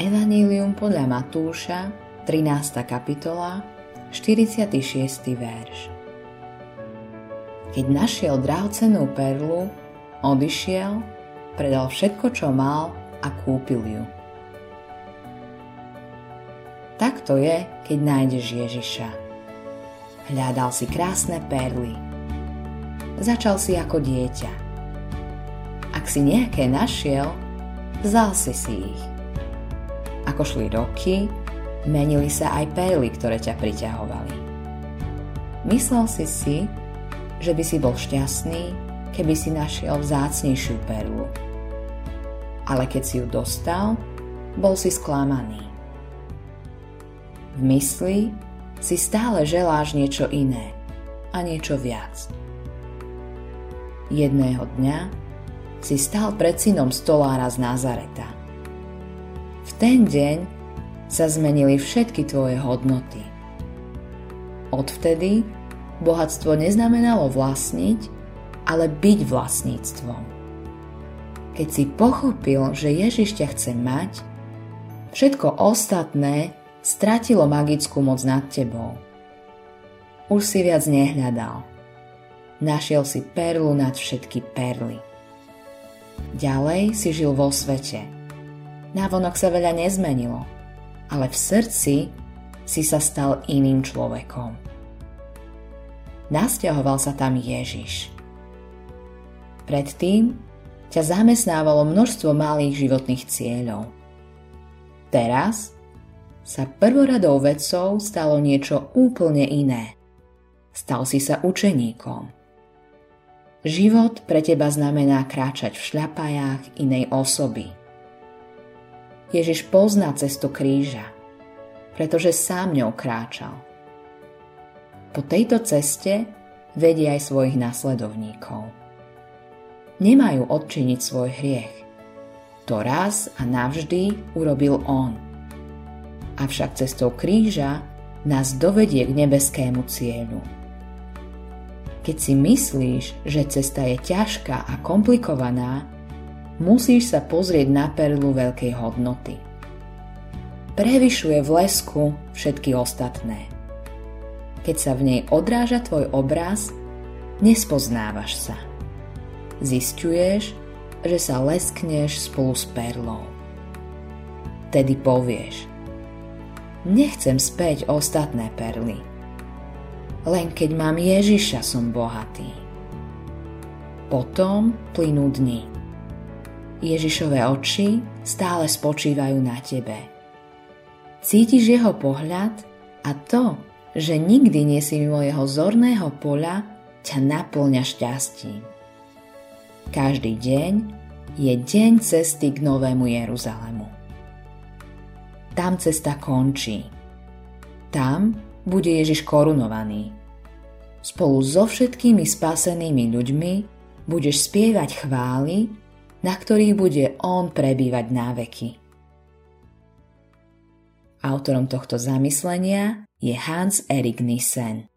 Evanílium podľa Matúša, 13. kapitola, 46. verš. Keď našiel drahocenú perlu, odišiel, predal všetko, čo mal a kúpil ju. Tak to je, keď nájdeš Ježiša. Hľadal si krásne perly. Začal si ako dieťa. Ak si nejaké našiel, vzal si si ich. Ako šli roky, menili sa aj perly, ktoré ťa priťahovali. Myslel si si, že by si bol šťastný, keby si našiel vzácnejšiu perlu. Ale keď si ju dostal, bol si sklamaný. V mysli si stále želáš niečo iné a niečo viac. Jedného dňa si stal pred synom stolára z Nazareta. Ten deň sa zmenili všetky tvoje hodnoty. Odvtedy bohatstvo neznamenalo vlastniť, ale byť vlastníctvom. Keď si pochopil, že Ježiš ťa chce mať, všetko ostatné stratilo magickú moc nad tebou. Už si viac nehľadal. Našiel si perlu nad všetky perly. Ďalej si žil vo svete. Návonok sa veľa nezmenilo – ale v srdci si sa stal iným človekom. Nasťahoval sa tam Ježiš. Predtým ťa zamestnávalo množstvo malých životných cieľov. Teraz sa prvoradou vecou stalo niečo úplne iné. Stal si sa učeníkom. Život pre teba znamená kráčať v šľapajách inej osoby – Ježiš pozná cestu kríža, pretože sám ňou kráčal. Po tejto ceste vedie aj svojich nasledovníkov. Nemajú odčiniť svoj hriech. To raz a navždy urobil On. Avšak cestou kríža nás dovedie k nebeskému cieľu. Keď si myslíš, že cesta je ťažká a komplikovaná, musíš sa pozrieť na perlu veľkej hodnoty. Prevyšuje v lesku všetky ostatné. Keď sa v nej odráža tvoj obraz, nespoznávaš sa. Zistuješ, že sa leskneš spolu s perlou. Tedy povieš, nechcem späť ostatné perly. Len keď mám Ježiša, som bohatý. Potom plynú dni Ježišové oči stále spočívajú na tebe. Cítiš jeho pohľad a to, že nikdy nie si mimo jeho zorného poľa, ťa naplňa šťastím. Každý deň je deň cesty k Novému Jeruzalému. Tam cesta končí. Tam bude Ježiš korunovaný. Spolu so všetkými spasenými ľuďmi budeš spievať chvály na ktorých bude on prebývať na veky. Autorom tohto zamyslenia je Hans Erik Nissen.